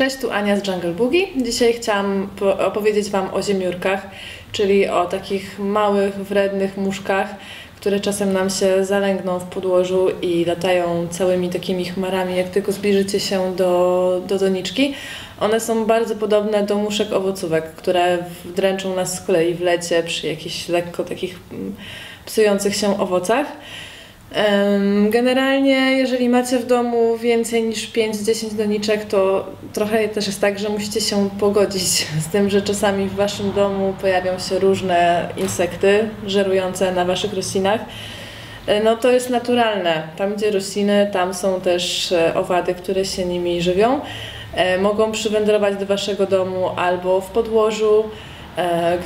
Cześć, tu Ania z Jungle Boogie. Dzisiaj chciałam opowiedzieć Wam o ziemiórkach, czyli o takich małych, wrednych muszkach, które czasem nam się zalęgną w podłożu i latają całymi takimi chmarami, jak tylko zbliżycie się do, do doniczki. One są bardzo podobne do muszek owocówek, które dręczą nas z kolei w lecie przy jakichś lekko takich mm, psujących się owocach. Generalnie, jeżeli macie w domu więcej niż 5-10 doniczek, to trochę też jest tak, że musicie się pogodzić z tym, że czasami w waszym domu pojawią się różne insekty żerujące na waszych roślinach. E, no to jest naturalne. Tam, gdzie rośliny, tam są też e, owady, które się nimi żywią. E, mogą przywędrować do waszego domu albo w podłożu,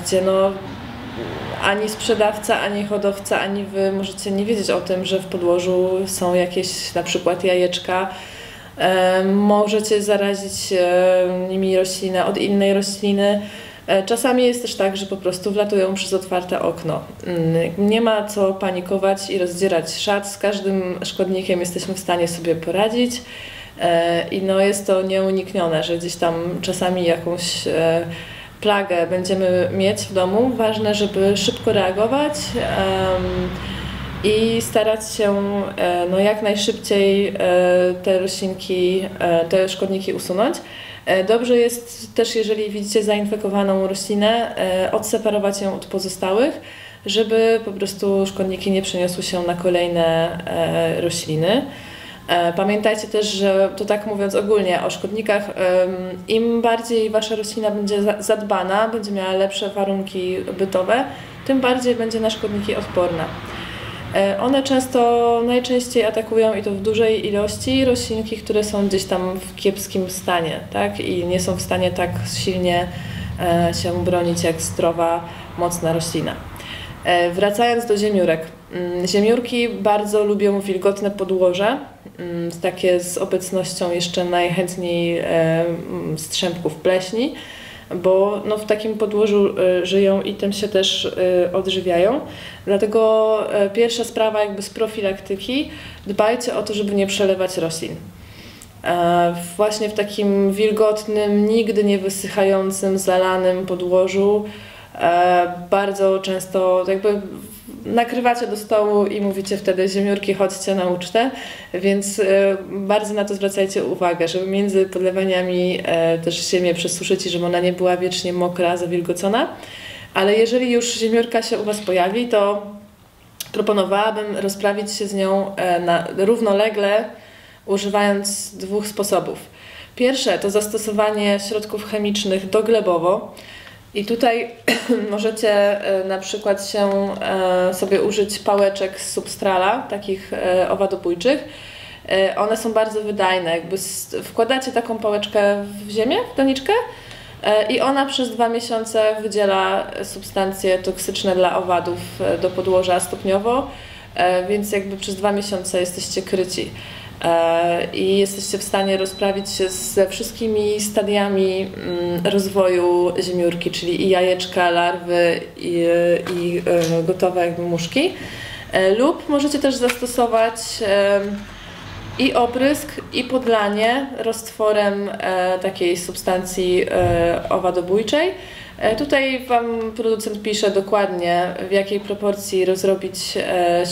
gdzie no ani sprzedawca, ani hodowca, ani wy możecie nie wiedzieć o tym, że w podłożu są jakieś na przykład jajeczka. E, możecie zarazić e, nimi roślinę od innej rośliny. E, czasami jest też tak, że po prostu wlatują przez otwarte okno. Mm, nie ma co panikować i rozdzierać szat. Z każdym szkodnikiem jesteśmy w stanie sobie poradzić. I no jest to nieuniknione, że gdzieś tam czasami jakąś plagę będziemy mieć w domu, ważne, żeby szybko reagować i starać się e, no, jak najszybciej e, te roślinki, e, te szkodniki usunąć. Dobrze jest też, jeżeli widzicie zainfekowaną roślinę, odseparować ją od pozostałych, żeby po prostu szkodniki nie przeniosły się na kolejne rośliny. E, pamiętajcie też, że to tak mówiąc ogólnie o szkodnikach, im bardziej wasza roślina będzie zadbana, będzie miała lepsze warunki bytowe, tym bardziej będzie na szkodniki odporna. E, one często najczęściej atakują i to w dużej ilości roślinki, które są gdzieś tam w kiepskim stanie, tak? I nie są w stanie tak silnie e, się bronić jak zdrowa, mocna roślina. Wracając do ziemiórek. Mm, ziemiórki bardzo lubią wilgotne podłoże, takie z obecnością jeszcze najchętniej e, mm, strzępków pleśni, bo no, w takim podłożu e, żyją i tym się też e, odżywiają. Dlatego pierwsza sprawa jakby z profilaktyki, dbajcie o to, żeby nie przelewać roślin. Właśnie w takim wilgotnym, nigdy nie wysychającym, zalanym podłożu bardzo często jakby nakrywacie do stołu i mówicie wtedy ziemiórki chodźcie na ucztę, więc e, bardzo na to zwracajcie uwagę, żeby między podlewaniami e, też ziemię przesuszyć i żeby ona nie była wiecznie mokra, zawilgocona. Ale jeżeli już ziemiórka się u Was pojawi, to proponowałabym rozprawić się z nią e, na, równolegle, używając dwóch sposobów. Pierwsze to zastosowanie środków chemicznych doglebowo, i tutaj możecie e, na przykład się e, sobie użyć pałeczek z substrala, takich e, owadobójczych. One są bardzo wydajne. Jakby wkładacie taką pałeczkę w ziemię, w doniczkę i ona przez dwa miesiące wydziela substancje toksyczne dla owadów do podłoża stopniowo, więc jakby przez dwa miesiące jesteście kryci. E, i jesteście w stanie rozprawić się ze wszystkimi stadiami mm, rozwoju ziemiórki, czyli i jajeczka, larwy i, i e, gotowe jakby muszki. E, lub możecie też zastosować i oprysk, i podlanie roztworem takiej substancji owadobójczej. Tutaj Wam producent pisze dokładnie, w jakiej proporcji rozrobić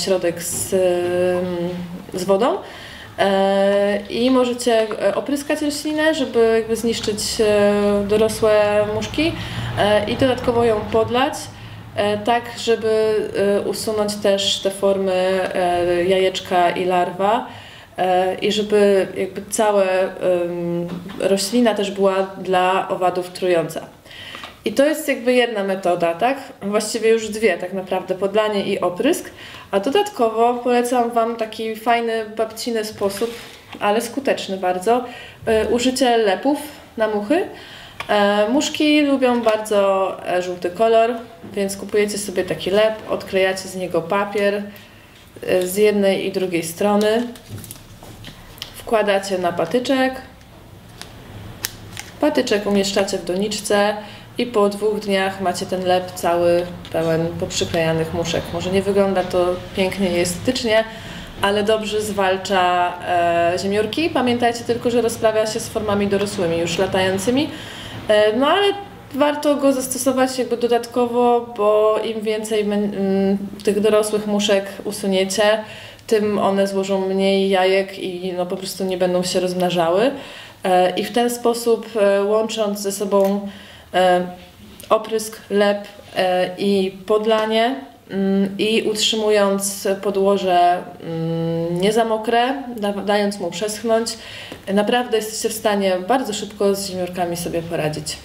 środek z, z wodą. E, I możecie e, opryskać roślinę, żeby jakby zniszczyć e, dorosłe muszki i dodatkowo ją podlać, tak żeby usunąć też te formy jajeczka i larwa i żeby jakby cała roślina też była dla owadów trująca. I to jest jakby jedna metoda, tak? Właściwie już dwie tak naprawdę, podlanie i oprysk. A dodatkowo polecam Wam taki fajny, babciny sposób, ale skuteczny bardzo, y, użycie lepów na muchy. E, muszki lubią bardzo e, żółty kolor, więc kupujecie sobie taki lep, odklejacie z niego papier e, z jednej i drugiej strony, wkładacie na patyczek, patyczek umieszczacie w doniczce, i po dwóch dniach macie ten lep cały pełen poprzyklejanych muszek. Może nie wygląda to pięknie i estetycznie, ale dobrze zwalcza e, ziemniórki. Pamiętajcie tylko, że rozprawia się z formami dorosłymi, już latającymi. E, no ale warto go zastosować jakby dodatkowo, bo im więcej tych dorosłych muszek usuniecie, tym one złożą mniej jajek i no po prostu nie będą się rozmnażały. E, I w ten sposób e, łącząc ze sobą oprysk, lep i podlanie mm, i utrzymując podłoże mm, nie za mokre, dając mu przeschnąć, naprawdę jesteście w stanie bardzo szybko z ziemniórkami sobie poradzić.